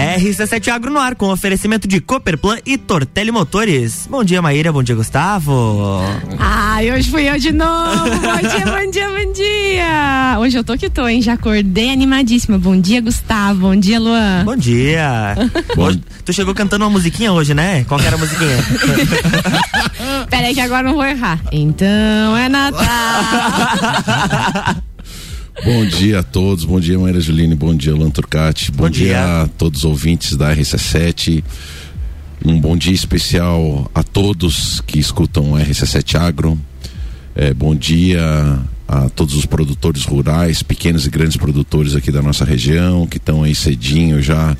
RC7 Agro no ar com oferecimento de Cooperplan e Tortelli Motores. Bom dia, Maíra. Bom dia, Gustavo. Ai, hoje fui eu de novo. bom dia, bom dia, bom dia. Hoje eu tô que tô, hein? Já acordei animadíssima. Bom dia, Gustavo. Bom dia, Luan. Bom dia. Hoje, tu chegou cantando uma musiquinha hoje, né? Qual que era a musiquinha? Peraí que agora não vou errar. Então é Natal. Bom dia a todos, bom dia Maíra Juline, bom dia Lan Turcati, bom, bom dia. dia. a todos os ouvintes da RC7. Um bom dia especial a todos que escutam o RC7 Agro. É, bom dia a todos os produtores rurais, pequenos e grandes produtores aqui da nossa região, que estão aí cedinho já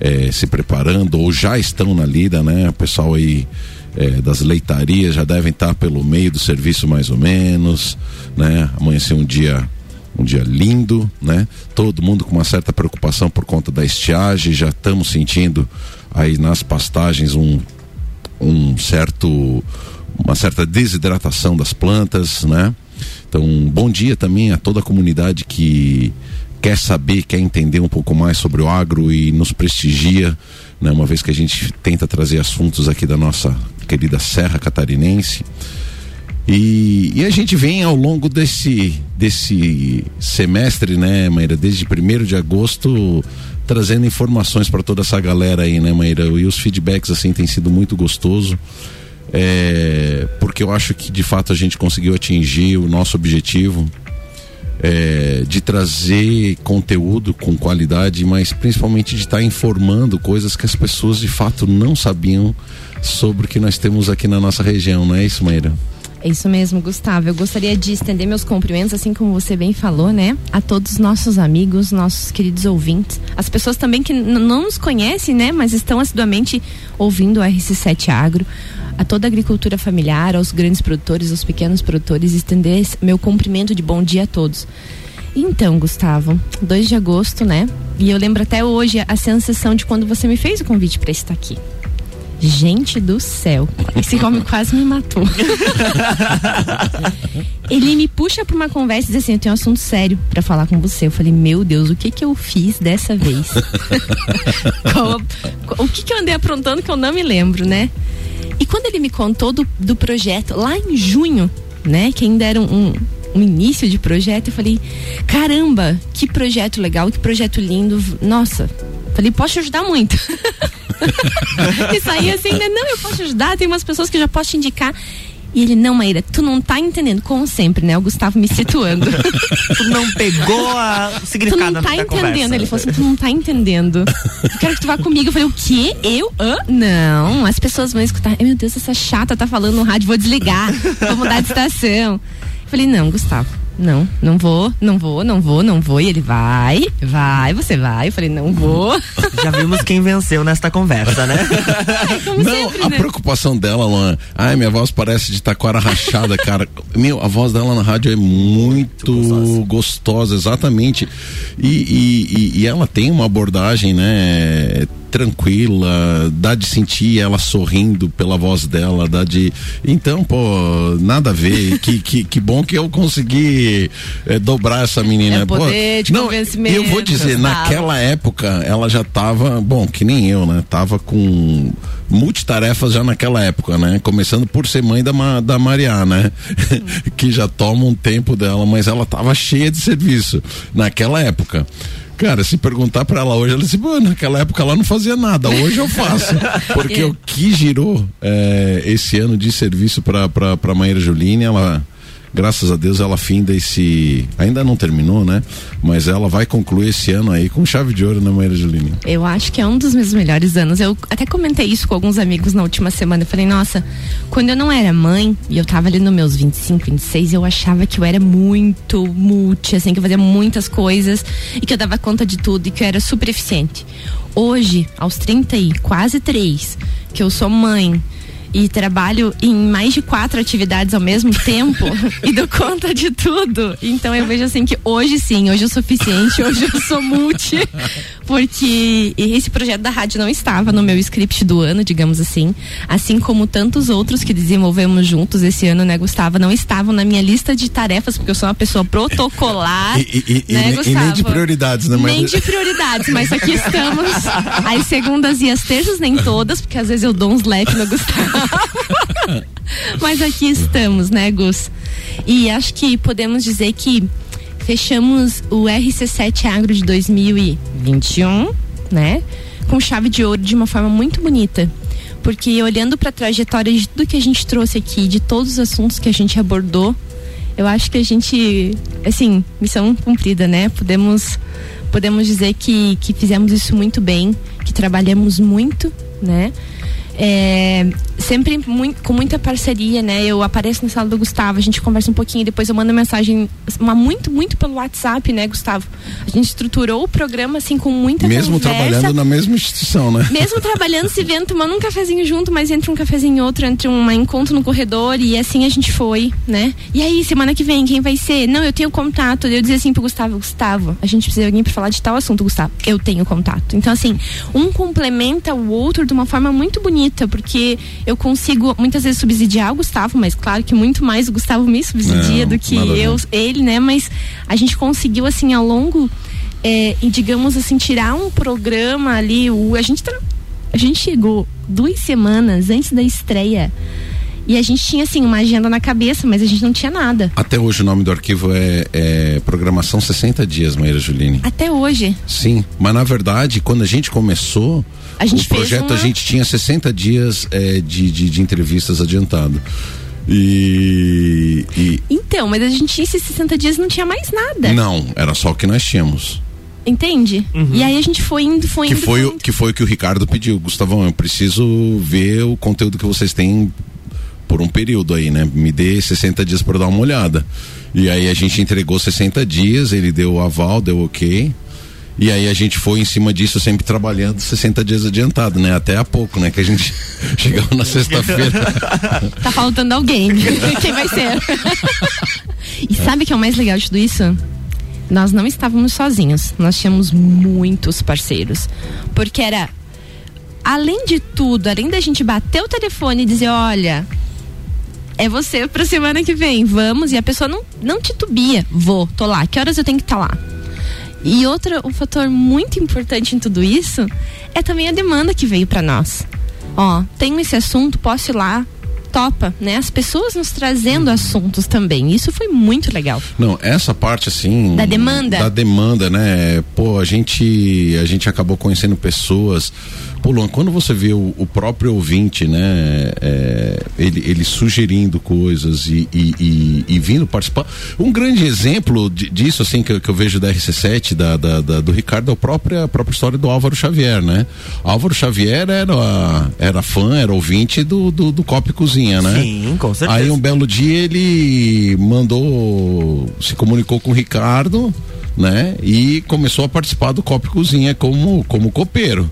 é, se preparando ou já estão na lida, né? O pessoal aí é, das leitarias já devem estar pelo meio do serviço mais ou menos, né? Amanhã ser um dia um dia lindo, né? Todo mundo com uma certa preocupação por conta da estiagem, já estamos sentindo aí nas pastagens um, um certo uma certa desidratação das plantas, né? Então, bom dia também a toda a comunidade que quer saber, quer entender um pouco mais sobre o agro e nos prestigia, né? Uma vez que a gente tenta trazer assuntos aqui da nossa querida Serra Catarinense. E, e, a gente vem ao longo desse, desse semestre, né, Maíra, desde 1 de agosto, trazendo informações para toda essa galera aí, né, Maíra? E os feedbacks, assim, têm sido muito gostoso. É, porque eu acho que de fato a gente conseguiu atingir o nosso objetivo é, de trazer conteúdo com qualidade, mas principalmente de estar tá informando coisas que as pessoas de fato não sabiam sobre o que nós temos aqui na nossa região, não é isso, Maíra? É isso mesmo, Gustavo. Eu gostaria de estender meus cumprimentos, assim como você bem falou, né? A todos os nossos amigos, nossos queridos ouvintes. As pessoas também que não nos conhecem, né? Mas estão assiduamente ouvindo o RC7 Agro. A toda a agricultura familiar, aos grandes produtores, aos pequenos produtores, estender meu cumprimento de bom dia a todos. Então, Gustavo, 2 de agosto, né? E eu lembro até hoje a sensação de quando você me fez o convite para estar aqui. Gente do céu, esse homem quase me matou. Ele me puxa para uma conversa e diz assim: Eu tenho um assunto sério para falar com você. Eu falei: Meu Deus, o que que eu fiz dessa vez? o que que eu andei aprontando que eu não me lembro, né? E quando ele me contou do, do projeto, lá em junho, né? Que ainda era um, um início de projeto, eu falei: Caramba, que projeto legal, que projeto lindo. Nossa, falei: Posso te ajudar muito. e saía assim, né? Não, eu posso te ajudar, tem umas pessoas que já posso te indicar. E ele, não, Maíra, tu não tá entendendo, como sempre, né? O Gustavo me situando. tu não pegou a significado Tu não tá entendendo. Conversa. Ele falou assim, tu não tá entendendo. Eu quero que tu vá comigo. Eu falei, o quê? Eu? Hã? Não, as pessoas vão escutar. Meu Deus, essa chata tá falando no rádio, vou desligar. Vou mudar de estação. Eu falei, não, Gustavo não, não vou, não vou, não vou, não vou. E ele vai, vai, você vai. Eu falei, não vou. Já vimos quem venceu nesta conversa, né? É, não, sempre, a né? preocupação dela, Luan, ai, minha voz parece de taquara rachada, cara. Meu, a voz dela na rádio é muito gostosa, gostosa exatamente. E, e, e, e ela tem uma abordagem, né? Tranquila, dá de sentir ela sorrindo pela voz dela, dá de. Então, pô, nada a ver. que, que, que bom que eu consegui é, dobrar essa menina. É poder pô, não, eu vou dizer, naquela época ela já tava, bom, que nem eu, né? Tava com multitarefas já naquela época, né? Começando por ser mãe da, da Mariá, né? que já toma um tempo dela, mas ela tava cheia de serviço naquela época. Cara, se perguntar para ela hoje, ela disse, pô, naquela época ela não fazia nada, hoje eu faço. Porque o que girou é, esse ano de serviço para Maíra Juline, ela graças a Deus ela finda esse. Ainda não terminou, né? Mas ela vai concluir esse ano aí com chave de ouro, né, Maíra Juline? Eu acho que é um dos meus melhores anos. Eu até comentei isso com alguns amigos na última semana. Eu falei, nossa, quando eu não era mãe, e eu tava ali nos meus 25, 26, eu achava que eu era muito multi, assim, que eu fazia muitas coisas e que eu dava conta de tudo e que eu era super eficiente. Hoje, aos 30 e quase 3, que eu sou mãe e trabalho em mais de quatro atividades ao mesmo tempo e dou conta de tudo. Então eu vejo assim que hoje sim, hoje é o suficiente, hoje eu sou multi, porque esse projeto da rádio não estava no meu script do ano, digamos assim, assim como tantos outros que desenvolvemos juntos esse ano, né, Gustavo, não estavam na minha lista de tarefas, porque eu sou uma pessoa protocolar, e, e, né, e? E nem de prioridades, né? Nem de prioridades, mas aqui estamos, as segundas e as terças, nem todas, porque às vezes eu dou uns leques no Gustavo. Mas aqui estamos, né, Gus? E acho que podemos dizer que fechamos o RC7 Agro de 2021, né? Com chave de ouro de uma forma muito bonita. Porque olhando para a trajetória de tudo que a gente trouxe aqui, de todos os assuntos que a gente abordou, eu acho que a gente, assim, missão cumprida, né? Podemos podemos dizer que, que fizemos isso muito bem, que trabalhamos muito, né? É, sempre muito, com muita parceria, né? Eu apareço na sala do Gustavo, a gente conversa um pouquinho, depois eu mando mensagem, uma, muito, muito pelo WhatsApp, né, Gustavo? A gente estruturou o programa assim com muita Mesmo conversa. trabalhando na mesma instituição, né? Mesmo trabalhando, se vendo, tomando um cafezinho junto, mas entre um cafezinho e outro, entre um encontro no corredor e assim a gente foi, né? E aí, semana que vem, quem vai ser? Não, eu tenho contato. Eu dizia assim pro Gustavo, Gustavo, a gente precisa de alguém pra falar de tal assunto, Gustavo. Eu tenho contato. Então, assim, um complementa o outro de uma forma muito bonita, porque eu consigo muitas vezes subsidiar o Gustavo, mas claro que muito mais o Gustavo me subsidia Não, do que eu, ele, né? Mas a gente conseguiu, assim, ao longo, é, e digamos assim, tirar um programa ali, o, a gente a gente chegou duas semanas antes da estreia e a gente tinha assim uma agenda na cabeça, mas a gente não tinha nada. Até hoje o nome do arquivo é, é Programação 60 Dias, Maíra Juline. Até hoje. Sim, mas na verdade, quando a gente começou, A gente o projeto uma- a gente tinha 60 dias é, de, de, de entrevistas adiantado. E, e Então, mas a gente tinha esses 60 dias e não tinha mais nada. não, era só o que nós tínhamos. Entende? E aí a gente foi indo, foi Que indo. foi, foi o, indo. que foi o que o Ricardo pediu. Gustavão, eu preciso ver o conteúdo que vocês têm por um período aí, né? Me dê 60 dias para dar uma olhada. E aí a gente entregou 60 dias, ele deu o aval, deu ok. E aí a gente foi em cima disso sempre trabalhando 60 dias adiantado, né? Até há pouco, né? Que a gente chegava na sexta-feira. Tá faltando alguém. Quem vai ser? e sabe o que é o mais legal de tudo isso? Nós não estávamos sozinhos. Nós tínhamos muitos parceiros. Porque era. Além de tudo, além da gente bater o telefone e dizer, olha, é você pra semana que vem, vamos, e a pessoa não, não titubia, vou, tô lá, que horas eu tenho que estar lá? E outro, um fator muito importante em tudo isso é também a demanda que veio para nós. Ó, tenho esse assunto, posso ir lá, topa, né? As pessoas nos trazendo assuntos também. Isso foi muito legal. Não, essa parte assim. Da demanda? Da demanda, né? Pô, a gente, a gente acabou conhecendo pessoas. Pô, Luan, quando você vê o, o próprio ouvinte, né? é, ele, ele sugerindo coisas e, e, e- e vindo participar. Um grande exemplo di- disso, assim, que, eu- que eu vejo da RC7, da, da- da- do Ricardo, é a própria, a própria história do Álvaro Xavier, né? Álvaro Xavier era, era fã, era ouvinte do, do, do Copa e Cozinha, né? Sim, com certeza. Aí um belo dia ele mandou, se comunicou com o Ricardo, né? E começou a participar do Copa e Cozinha como, como copeiro.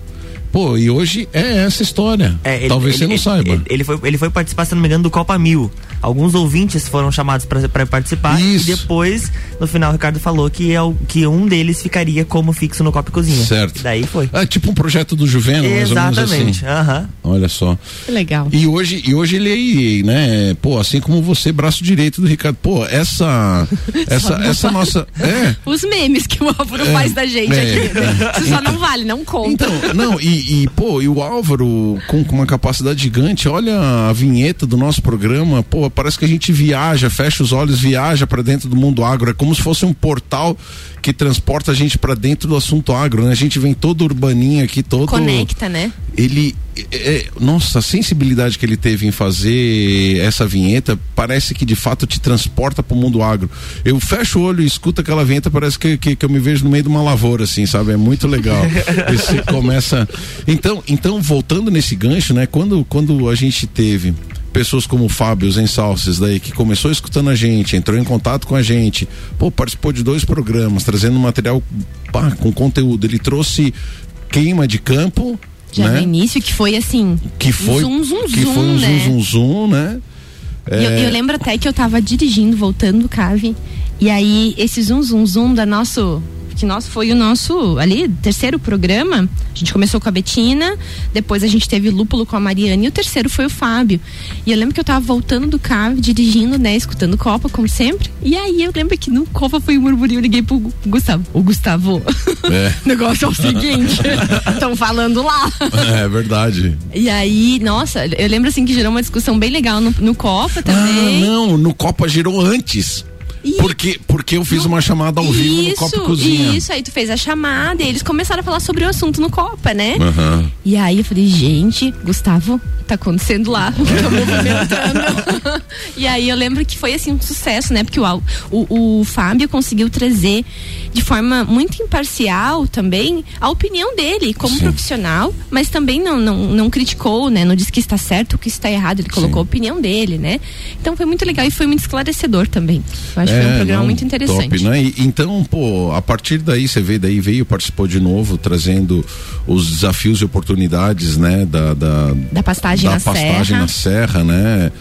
Pô, e hoje é essa história. É, ele- Talvez ele- você não ele- saiba. Ele, foi, ele foi participar, se não me engano, do Copa Mil. Alguns ouvintes foram chamados para participar Isso. e depois, no final, o Ricardo falou que, é o, que um deles ficaria como fixo no Copa e Cozinha. Certo. E daí foi. É tipo um projeto do Juveno, mais ou menos Exatamente. assim. Aham. Olha só. Que legal. E hoje, e hoje ele aí, né? Pô, assim como você, braço direito do Ricardo. Pô, essa. essa, essa nossa. É. Os memes que o Álvaro É, faz da gente é, aqui. né? Isso só não vale, não conta. Então, não, e, e, pô, e o Álvaro com, com uma capacidade gigante, olha a vinheta do nosso programa, pô, parece que a gente viaja, fecha os olhos, viaja pra dentro do mundo agro, é como se fosse um portal que transporta a gente pra dentro do assunto agro, né? A gente vem todo urbaninho aqui, todo Conecta, né? ele é, é, nossa, a sensibilidade que ele teve em fazer essa vinheta parece que de fato te transporta pro mundo agro. Eu fecho o olho e escuto aquela vinheta, parece que, que, que eu me vejo no meio de uma lavoura, assim, sabe? É muito legal. E você começa. Então, então, voltando nesse gancho, né? Quando, quando a gente teve pessoas como o Fábio Zensalces daí que começou escutando a gente, entrou em contato com a gente, pô, participou de dois programas, trazendo material pá, com conteúdo. Ele trouxe queima de campo Já né? no início, que foi assim. Que foi, um zum, zum, que zum, foi um né? zum, zum, zum, né? E Eu, eu lembro até que eu tava dirigindo, voltando do cave. E aí, esse zum, zum, zum da nosso. Que nosso foi o nosso ali, terceiro programa. A gente começou com a Betina, depois a gente teve Lúpulo com a Mariana e o terceiro foi o Fábio. E eu lembro que eu tava voltando do cave, dirigindo, né, escutando Copa, como sempre. E aí eu lembro que no Copa foi um murmurinho, eu liguei pro Gustavo. O Gustavo, É. o negócio é o seguinte, estão falando lá. É verdade. E aí, nossa, eu lembro assim que gerou uma discussão bem legal no, no Copa Ah, também. não, no Copa girou antes. E- Porque, porque eu fiz uma chamada ao vivo no Copa Cozinha. Isso, aí tu fez a chamada e eles começaram a falar sobre o assunto no Copa, né? Aham. E aí eu falei, gente, Gustavo, tá acontecendo lá, tá e aí eu lembro que foi assim um sucesso, né? Porque o, o, o Fábio conseguiu trazer de forma muito imparcial também a opinião dele como Sim. profissional, mas também não, não, não criticou, né? Não disse que está certo ou que está errado, ele colocou a opinião dele, né? Então foi muito legal e foi muito esclarecedor também. Eu acho que foi um programa É, não, muito interessante. Top, né? E, então, pô, a partir daí você vê, daí veio, participou de novo, trazendo os desafios e oportunidades, né? Da, da, Da pastagem da na pastagem serra. na serra, né?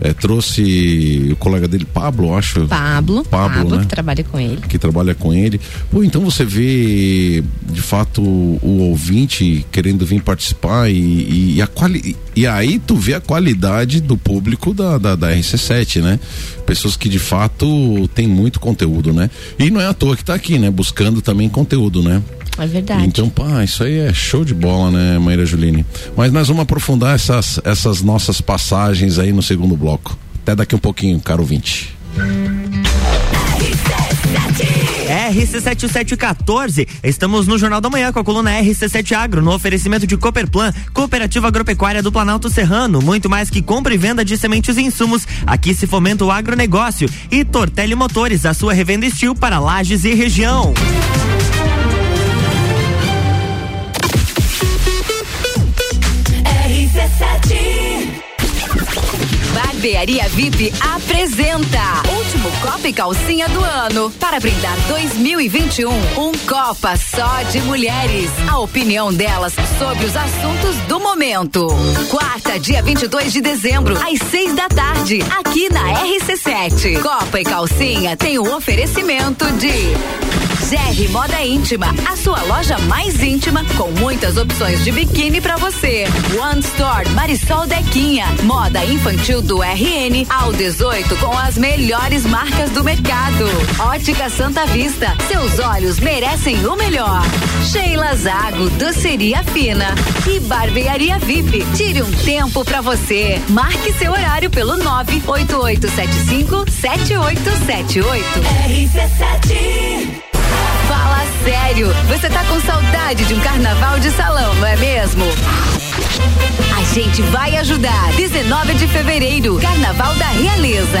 É, trouxe o colega dele, Pablo, acho. Pablo, Pablo, Pablo, né? que trabalha com ele. que trabalha com ele. Pô, então você vê de fato o, ouvinte querendo vir participar e, e, e a quali e aí tu vê a qualidade do público da, da, da RC7, né? Pessoas que de fato tem muito conteúdo, né? E não é à toa que tá aqui, né? Buscando também conteúdo, né? É verdade. Então, pá, isso aí é show de bola, né, Maíra Juline? Mas nós vamos aprofundar essas, essas nossas passagens aí no segundo bloco. Até daqui um pouquinho, caro ouvinte. RC7714, estamos no Jornal da Manhã com a coluna RC7 Agro, no oferecimento de Cooperplan, Cooperativa Agropecuária do Planalto Serrano, muito mais que compra e venda de sementes e insumos, aqui se fomenta o agronegócio. E Tortelli Motores, a sua revenda estil para lajes e região. Barbearia VIP apresenta Copa e Calcinha do ano. Para brindar 2021, um Copa só de mulheres. A opinião delas sobre os assuntos do momento. Quarta, dia 22 de dezembro, às seis da tarde, aqui na RC7. Copa e Calcinha tem o oferecimento de. GR Moda Íntima, a sua loja mais íntima com muitas opções de biquíni pra você. One Store Marisol Dequinha, moda infantil do RN ao 18 com as melhores marcas do mercado. Ótica Santa Vista, seus olhos merecem o melhor. Sheila Zago, doceria fina e barbearia VIP. Tire um tempo pra você. Marque seu horário pelo 98875 7878. RC7 Fala sério, você tá com saudade de um carnaval de salão, não é mesmo? A gente vai ajudar. 19 de fevereiro, Carnaval da Realeza.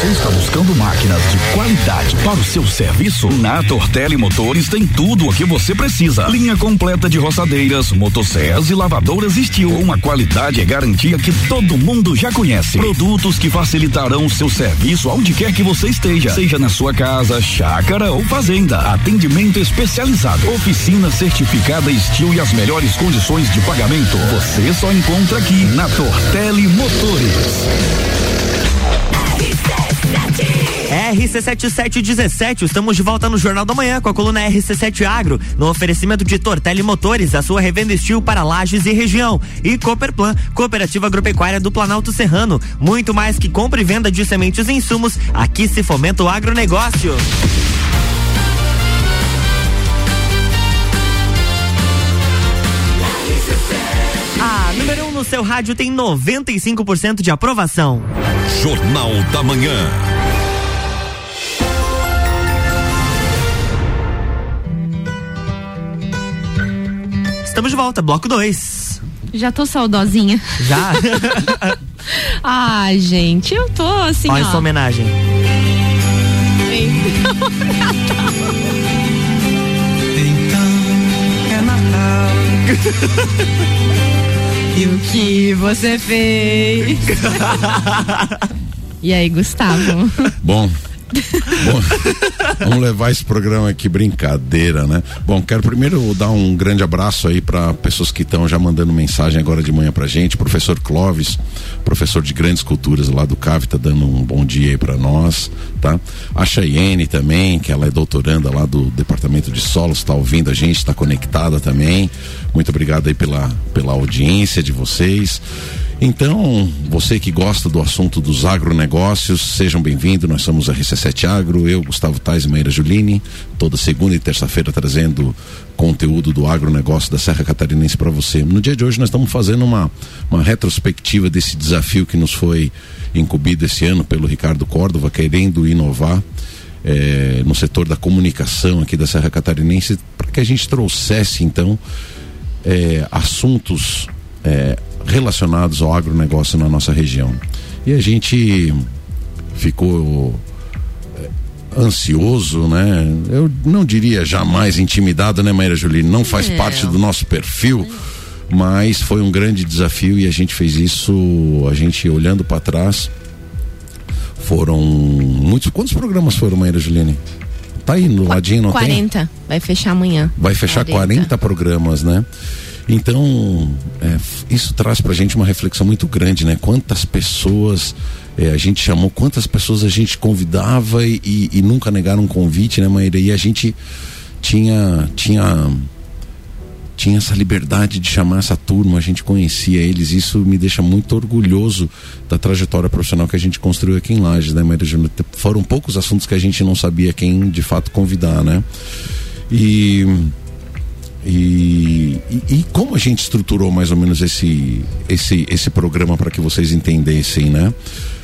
Você está buscando máquinas de qualidade para o seu serviço? Na Tortelli Motores tem tudo o que você precisa. Linha completa de roçadeiras, motosserras e lavadoras Steel. Uma qualidade e garantia que todo mundo já conhece. Produtos que facilitarão o seu serviço aonde quer que você esteja. Seja na sua casa, chácara ou fazenda. Atendimento especializado. Oficina certificada Steel e as melhores condições de pagamento. Você só encontra aqui na Tortelli Motores. RC7717, estamos de volta no Jornal da Manhã com a coluna RC7 Agro, no oferecimento de Tortelli Motores, a sua revenda estil para lajes e região. E Cooperplan, Cooperativa Agropecuária do Planalto Serrano. Muito mais que compra e venda de sementes e insumos, aqui se fomenta o agronegócio. A número 1 um no seu rádio tem 95% de aprovação. Jornal da Manhã. Volta, bloco 2. Já tô saudosinha. Já? Ai, gente, eu tô assim, Olha ó. essa homenagem. E o que você fez? e aí, Gustavo? Bom. Bom, vamos levar esse programa aqui brincadeira, né? Bom, quero primeiro dar um grande abraço aí para pessoas que estão já mandando mensagem agora de manhã pra gente. Professor Clóvis, professor de grandes culturas lá do CAV, tá dando um bom dia aí para nós, tá? A Cheyenne também, que ela é doutoranda lá do Departamento de Solos, está ouvindo a gente, está conectada também. Muito obrigado aí pela, pela audiência de vocês. Então, você que gosta do assunto dos agronegócios, sejam bem-vindos. Nós somos a RC7 Agro, eu, Gustavo Tais e Maíra Julini, toda segunda e terça-feira trazendo conteúdo do agronegócio da Serra Catarinense para você. No dia de hoje nós estamos fazendo uma, uma retrospectiva desse desafio que nos foi incumbido esse ano pelo Ricardo Córdova, querendo inovar eh, no setor da comunicação aqui da Serra Catarinense, para que a gente trouxesse então eh, assuntos eh, relacionados ao agronegócio na nossa região. E a gente ficou eh, ansioso, né? Eu não diria jamais intimidado, né, Maíra Juline? Não faz É. parte do nosso perfil, mas foi um grande desafio e a gente fez isso, a gente olhando para trás, foram muitos. Quantos programas foram, Maíra Juline? Tá aí no ladinho, não tem? 40. Vai fechar amanhã. Vai fechar 40 programas, né? Então, é, isso traz pra gente uma reflexão muito grande, né? Quantas pessoas é, a gente chamou, quantas pessoas a gente convidava e, e- e nunca negaram um convite, né, Maíra? E a gente tinha, tinha, tinha essa liberdade de chamar essa turma, a gente conhecia eles, isso me deixa muito orgulhoso da trajetória profissional que a gente construiu aqui em Lages, né, Maíra Júnior? Foram poucos assuntos que a gente não sabia quem de fato convidar, né? E e, e, e como a gente estruturou mais ou menos esse, esse, esse programa para que vocês entendessem, né?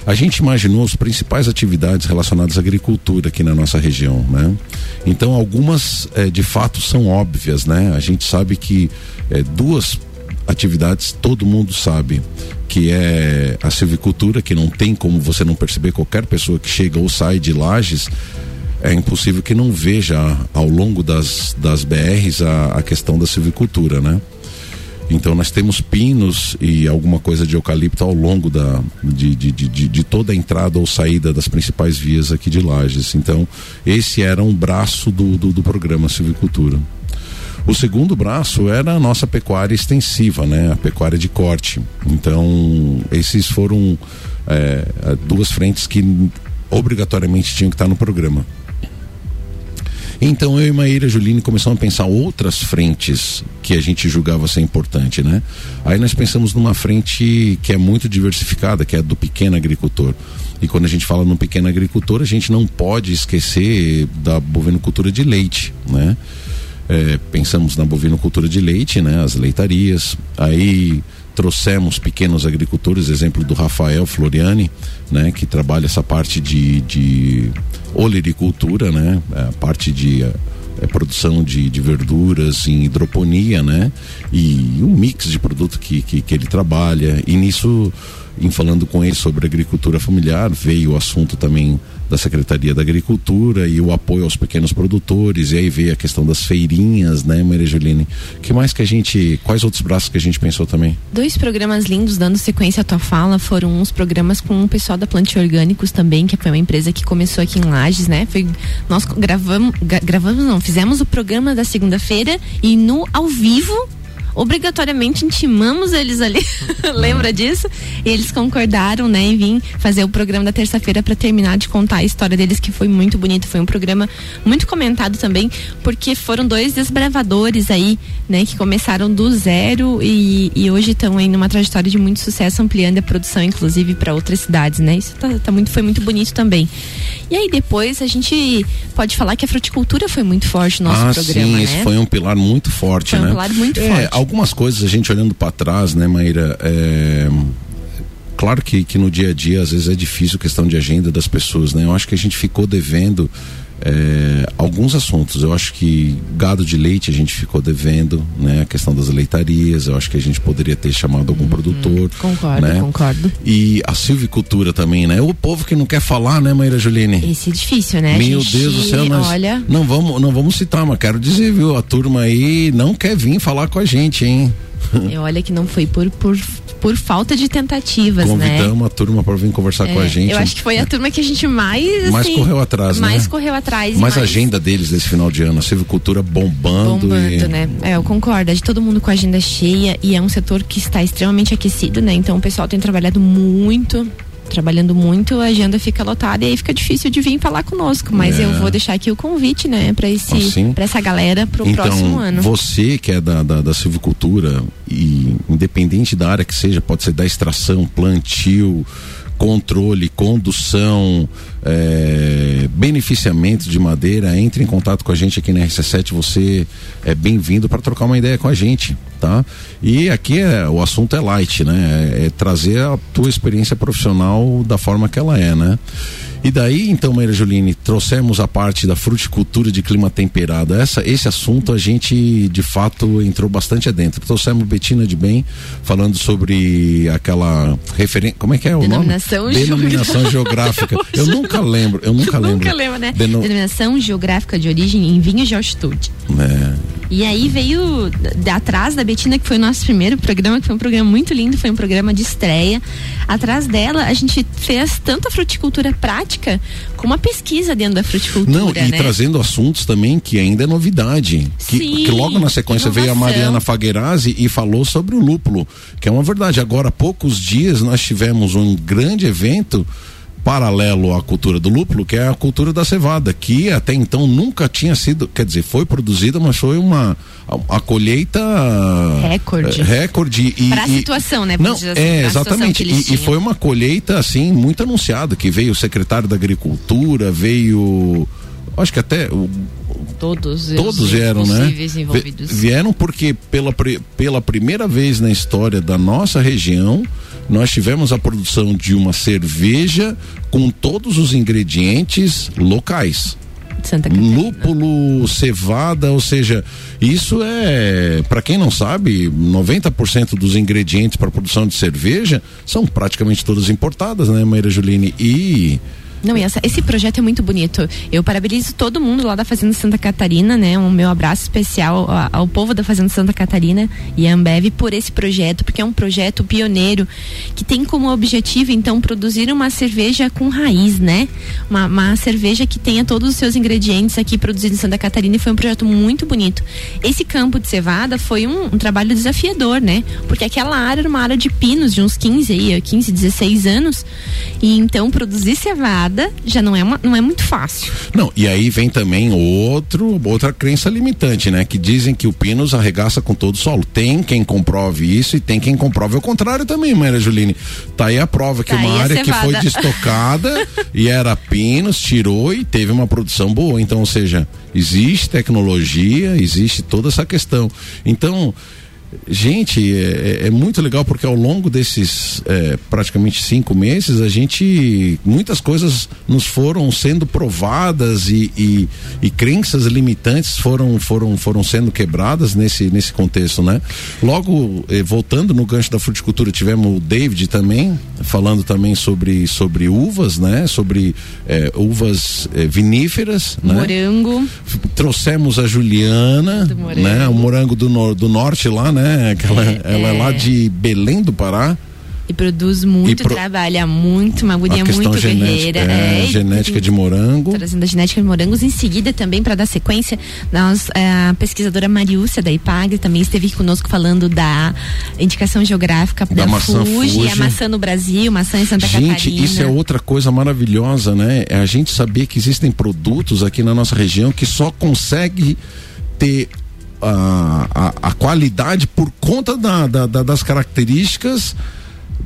A gente imaginou as principais atividades relacionadas à agricultura aqui na nossa região, né? Então algumas eh, de fato são óbvias, né? A gente sabe que eh, duas atividades todo mundo sabe que é a silvicultura, que não tem como você não perceber qualquer pessoa que chega ou sai de Lages é impossível que não veja ao longo das, das BRs a, a questão da silvicultura, né? Então nós temos pinos e alguma coisa de eucalipto ao longo da, de, de, de, de- toda a entrada ou saída das principais vias aqui de Lages. Então esse era um braço do, do, do programa Silvicultura. O segundo braço era a nossa pecuária extensiva, né? A pecuária de corte. Então, esses foram é, duas frentes que obrigatoriamente tinham que estar no programa. Então eu e Maíra Juline começamos a pensar outras frentes que a gente julgava ser importante, né? Aí nós pensamos numa frente que é muito diversificada, que é a do pequeno agricultor. E quando a gente fala no pequeno agricultor, a gente não pode esquecer da bovinocultura de leite, né? É, pensamos na bovinocultura de leite, né? As leitarias. Aí trouxemos pequenos agricultores, exemplo do Rafael Floriani, né? Que trabalha essa parte de, de né? A parte de eh, eh, produção de, de verduras em hidroponia, né? E um mix de produto que, que, que ele trabalha. E nisso, em falando com ele sobre agricultura familiar, veio o assunto também da Secretaria da Agricultura e o apoio aos pequenos produtores, e aí veio a questão das feirinhas, né, Maria Juline? que mais que a gente, quais outros braços que a gente pensou também? Dois programas lindos, dando sequência à tua fala, foram uns programas com o pessoal da Plante Orgânicos também, que foi uma empresa que começou aqui em Lages, né? Foi, nós gravamos, gravamos não, fizemos o programa da segunda-feira e no ao vivo obrigatoriamente intimamos eles ali, lembra disso? E eles concordaram, né, em vir fazer o programa da terça-feira para terminar de contar a história deles, que foi muito bonito, foi um programa muito comentado também, porque foram dois desbravadores aí, né, que começaram do zero e, e hoje estão aí numa trajetória de muito sucesso, ampliando a produção, inclusive, para outras cidades, né? Isso tá, tá muito, foi muito bonito também. E aí depois a gente pode falar que a fruticultura foi muito forte no nosso ah, programa, sim, né? esse foi um pilar muito forte, Foi um né? pilar muito É, forte. Algumas coisas a gente olhando para trás, né, Maíra? É, claro que, que no dia a dia às vezes é difícil questão de agenda das pessoas, né? Eu acho que a gente ficou devendo é, alguns assuntos. Eu acho que gado de leite a gente ficou devendo, né? A questão das leitarias, eu acho que a gente poderia ter chamado algum uhum, produtor. Concordo, né? concordo. E a silvicultura também, né? O povo que não quer falar, né, Maíra Juline? Esse é difícil, né? Meu gente, Deus do céu, nós olha... não vamos, não vamos citar, mas quero dizer, viu? A turma aí não quer vir falar com a gente, hein? E olha que não foi por, por, por falta de tentativas, Convidamos né? Convidamos a turma para vir conversar é, com a gente. Eu acho que foi a turma que a gente mais. mais assim, correu atrás, mais né? correu atrás. Mais, mais a agenda deles desse final de ano, a silvicultura bombando. Bombando, e... né? É, eu concordo. É de todo mundo com a agenda cheia e é um setor que está extremamente aquecido, né? Então o pessoal tem trabalhado muito trabalhando muito, a agenda fica lotada e aí fica difícil de vir falar conosco. Mas é. eu vou deixar aqui o convite, né, para esse, assim? para essa galera pro então, próximo ano. Você que é da, da, da silvicultura e independente da área que seja, pode ser da extração, plantio, controle, condução, é, beneficiamento de madeira, entre em contato com a gente aqui na RC7, você é bem-vindo para trocar uma ideia com a gente, tá? E aqui é, o assunto é light, né? É, é trazer a tua experiência profissional da forma que ela é, né? E daí, então, Maria Juline, trouxemos a parte da fruticultura de clima temperado. Essa, esse assunto a gente, de fato, entrou bastante adentro. Trouxemos Betina de Bem falando sobre aquela referência. Como é que é o Denominação nome? Denominação geográfica. Eu nunca lembro, eu nunca lembro. Nunca lembro, né? Deno... Denominação geográfica de origem em vinhos de altitude. É. E aí veio de atrás da Betina, que foi o nosso primeiro programa, que foi um programa muito lindo, foi um programa de estreia. Atrás dela, a gente fez tanto a fruticultura prática como a pesquisa dentro da fruticultura. Não, e né? trazendo assuntos também que ainda é novidade. Que, Sim, que logo na sequência inovação. veio a Mariana Faguerazzi e falou sobre o lúpulo, que é uma verdade. Agora, há poucos dias nós tivemos um grande evento paralelo à cultura do lúpulo, que é a cultura da cevada, que até então nunca tinha sido, quer dizer, foi produzida, mas foi uma a, a colheita recorde. É, recorde e para a situação, né? Não, assim, é exatamente. E, e, foi uma colheita assim muito anunciada, que veio o secretário da Agricultura, veio acho que até o, todos todos vieram, né? Envolvidos. Vieram porque pela, pela primeira vez na história da nossa região nós tivemos a produção de uma cerveja com todos os ingredientes locais. Santa Catarina. Lúpulo, cevada, ou seja, isso é, para quem não sabe, 90% dos ingredientes para produção de cerveja são praticamente todas importadas, né, Maíra Juline? E não, e essa, esse projeto é muito bonito. Eu parabenizo todo mundo lá da Fazenda Santa Catarina, né? Um meu abraço especial ao, ao povo da Fazenda Santa Catarina e a Ambev por esse projeto, porque é um projeto pioneiro que tem como objetivo, então, produzir uma cerveja com raiz, né? Uma, uma cerveja que tenha todos os seus ingredientes aqui produzidos em Santa Catarina e foi um projeto muito bonito. Esse campo de cevada foi um, um trabalho desafiador, né? Porque aquela área era uma área de pinos de uns 15 aí, 15, 16 anos. E então produzir cevada já não é, uma, não é muito fácil. Não, e aí vem também outro, outra crença limitante, né? Que dizem que o Pinos arregaça com todo o solo. Tem quem comprove isso e tem quem comprove o contrário também, Maria Juline. Tá aí a prova que tá uma área que foi destocada e era Pinos, tirou e teve uma produção boa. Então, ou seja, existe tecnologia, existe toda essa questão. Então, Gente, é, é, é, muito legal porque ao longo desses é, praticamente cinco meses a gente muitas coisas nos foram sendo provadas e, e, e, crenças limitantes foram foram foram sendo quebradas nesse nesse contexto, né? Logo eh, voltando no gancho da fruticultura tivemos o David também falando também sobre sobre uvas, né? Sobre eh, uvas eh, viníferas, né? morango. Trouxemos a Juliana, né? O morango do, do norte lá, né? Que ela, é, ela é. é lá de Belém do Pará. E produz muito, pro... trabalha muito, uma guria muito guerreira. É, é, genética de morango. Trazendo a genética de morangos. Em seguida, também, para dar sequência, nós, é, a pesquisadora Mariúcia da IPAG também esteve conosco falando da indicação geográfica da, da maçã Fuji, Fuji, a maçã no Brasil, maçã em Santa gente, Catarina. Gente, isso é outra coisa maravilhosa, né? É a gente saber que existem produtos aqui na nossa região que só consegue ter a, a, a qualidade por conta da, da, da, das características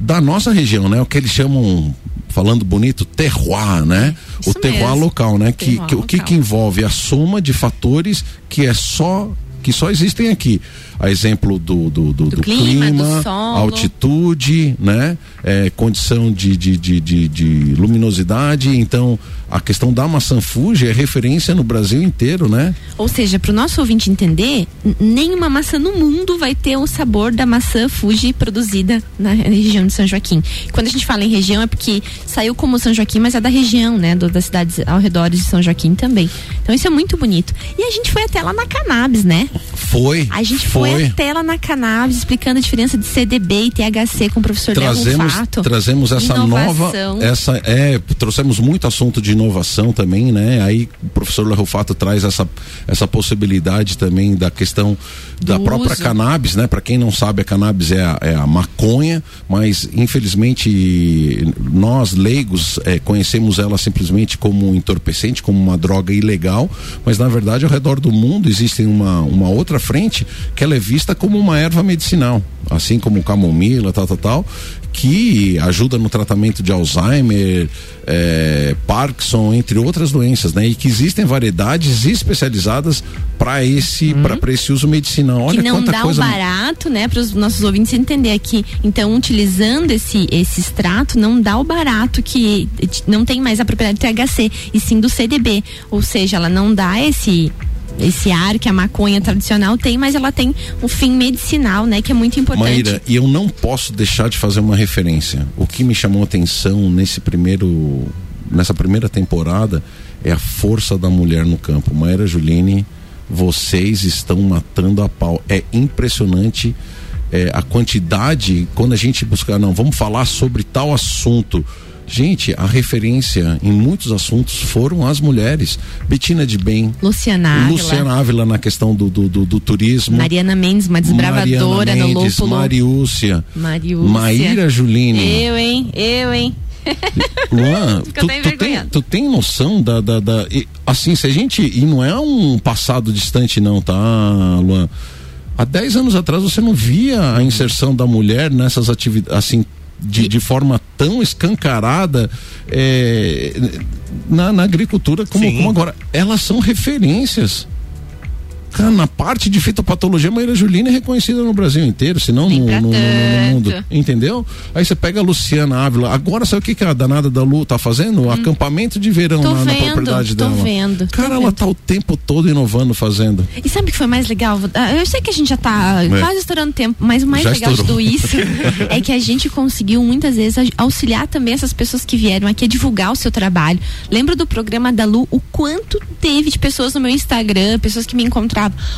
da nossa região, né? O que eles chamam, falando bonito, terroir, né? Isso o terroir mesmo. local, né? Que, que, o que, que envolve a soma de fatores que é só que só existem aqui. A exemplo do, do, do, do clima, clima, do altitude, né? É, condição de, de, de, de, de luminosidade. Então, a questão da maçã Fuji é referência no Brasil inteiro, né? Ou seja, para o nosso ouvinte entender, nenhuma maçã no mundo vai ter o sabor da maçã Fuji produzida na região de São Joaquim. Quando a gente fala em região é porque saiu como São Joaquim, mas é da região, né? Do, das cidades ao redor de São Joaquim também. Então isso é muito bonito. E a gente foi até lá na Cannabis, né? Foi. A gente foi, até lá na Cannabis explicando a diferença de CDB e THC com o professor trazemos Rufato. trazemos essa Inovação. nova essa é trouxemos muito assunto de inovação também né aí o professor Léo Rufato traz essa essa possibilidade também da questão da Do própria uso. cannabis né para quem não sabe a cannabis é a, é a maconha mas infelizmente nós leigos é, conhecemos ela simplesmente como um entorpecente como uma droga ilegal mas na verdade ao redor do mundo existe uma uma outra frente que ela é vista como uma erva medicinal assim como camomila tal tal tal que ajuda no tratamento de Alzheimer, eh, Parkinson, entre outras doenças, né? E que existem variedades especializadas para esse para esse uso medicinal. Olha que não dá coisa o barato, né, para os nossos ouvintes entender aqui. Então, utilizando esse esse extrato, não dá o barato que não tem mais a propriedade do THC, e sim do CDB. Ou seja, ela não dá esse esse ar que a maconha tradicional tem, mas ela tem um fim medicinal, né, que é muito importante. Maíra, e eu não posso deixar de fazer uma referência. O que me chamou atenção nesse primeiro nessa primeira temporada é a força da mulher no campo. Maíra Juline, vocês estão matando a pau. É impressionante é, a quantidade quando a gente buscar, não, vamos falar sobre tal assunto. Gente, a referência em muitos assuntos foram as mulheres. Betina de Bem, Luciana Ávila, Luciana Ávila na questão do, do, do, do turismo. Mariana Mendes, uma desbravadora Mariana no Mendes, Lúpulo. Mariúcia, Mariúcia. Maíra Juline. Eu, hein? Eu, hein? Luan, tu, tu, tem, tu tem noção da, da, da- e, assim, se a gente, e não é um passado distante não, tá, Luan? Há 10 anos atrás você não via a inserção da mulher nessas atividades, assim, de, de forma tão escancarada é, na, na agricultura como, como agora. Elas são referências. Cara, na parte de fitopatologia, a Maíra Julina é reconhecida no Brasil inteiro, se não no, no, no- no- mundo. Entendeu? Aí você pega a Luciana Ávila. Agora sabe o que, que a danada da Lu tá fazendo? O acampamento de verão Hum. Tô na, vendo, propriedade tô dela. vendo, Cara, ela vendo. tá o tempo todo inovando, fazendo. E sabe o que foi mais legal? Ah, Eu sei que a gente já tá quase estourando tempo, mas o mais Já legal de estourou. tudo isso é que a gente conseguiu muitas vezes auxiliar também essas pessoas que vieram aqui a divulgar o seu trabalho. Lembro do programa da Lu, o quanto teve de pessoas no meu Instagram, pessoas que me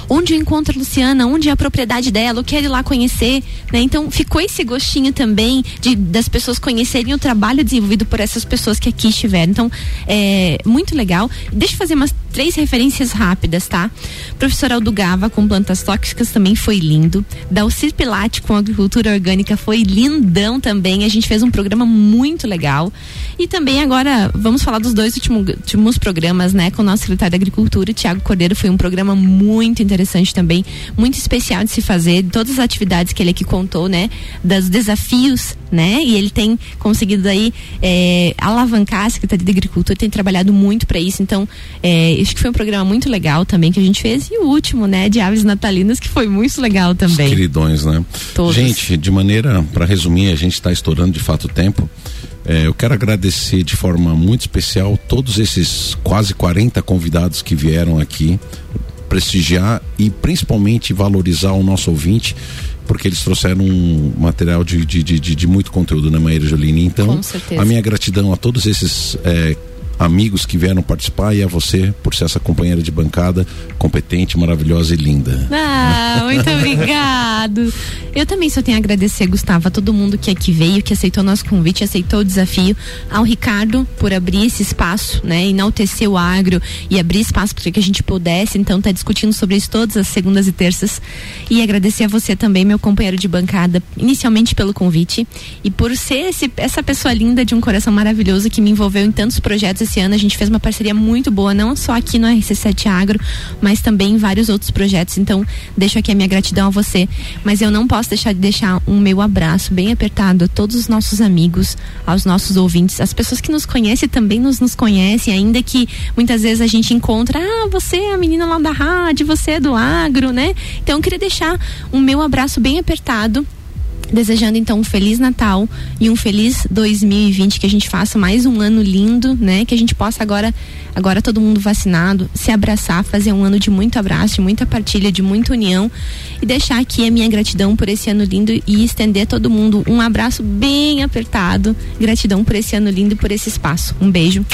Onde eu encontro a Luciana? Onde é a propriedade dela? Eu quero ir lá conhecer. Né? Então ficou esse gostinho também de das pessoas conhecerem o trabalho desenvolvido por essas pessoas que aqui estiveram. Então, é muito legal. Deixa eu fazer umas três referências rápidas, tá? Professor Aldo Gava com plantas tóxicas também foi lindo. Dalcir Pilate com agricultura orgânica foi lindão também. A gente fez um programa muito legal. E também agora vamos falar dos dois último- últimos programas, né? Com o nosso secretário da Agricultura, Tiago Cordeiro. Foi um programa muito interessante também, muito especial de se fazer. Todas as atividades que ele aqui contou, né? Das desafios, né? E ele tem conseguido aí é, alavancar a Secretaria de Agricultura, tem trabalhado muito para isso. Então, é, acho que foi um programa muito legal também que a gente fez. E o último, né? De aves natalinas, que foi muito legal Os também. queridões, né? Todos. Gente, de maneira, para resumir, a gente está estourando de fato o tempo. É, eu quero agradecer de forma muito especial todos esses quase 40 convidados que vieram aqui prestigiar e principalmente valorizar o nosso ouvinte, porque eles trouxeram um material de, de, de, de- muito conteúdo, né, Maíra Jolini? Então, a minha gratidão a todos esses é, amigos que vieram participar e a você por ser essa companheira de bancada competente, maravilhosa e linda. Ah, muito obrigado. Eu também só tenho a agradecer, Gustavo, a todo mundo que aqui veio, que aceitou nosso convite, aceitou o desafio, ao Ricardo por abrir esse espaço, né, enaltecer o agro e abrir espaço para que a gente pudesse, então, estar discutindo sobre isso todas as segundas e terças. E agradecer a você também, meu companheiro de bancada, inicialmente pelo convite e por ser esse- essa pessoa linda de um coração maravilhoso que me envolveu em tantos projetos esse ano. A gente fez uma parceria muito boa, não só aqui no RC7 Agro, mas também em vários outros projetos. Então, deixo aqui a minha gratidão a você. Mas eu não posso deixar de deixar um meu abraço bem apertado a todos os nossos amigos, aos nossos ouvintes, as pessoas que nos conhecem também nos, nos conhecem, ainda que muitas vezes a gente encontra, ah, você é a menina lá da rádio, você é do agro, né? Então, eu queria deixar um meu abraço bem apertado desejando então um feliz Natal e um feliz 2020 que a gente faça mais um ano lindo, né? Que a gente possa agora agora todo mundo vacinado, se abraçar, fazer um ano de muito abraço, de muita partilha, de muita união e deixar aqui a minha gratidão por esse ano lindo e estender a todo mundo um abraço bem apertado. Gratidão por esse ano lindo e por esse espaço. Um beijo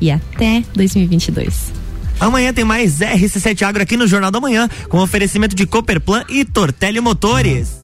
e até 2022. Amanhã tem mais RC7 Agro aqui no Jornal da Manhã, com oferecimento de Cooperplan e Tortelli Motores.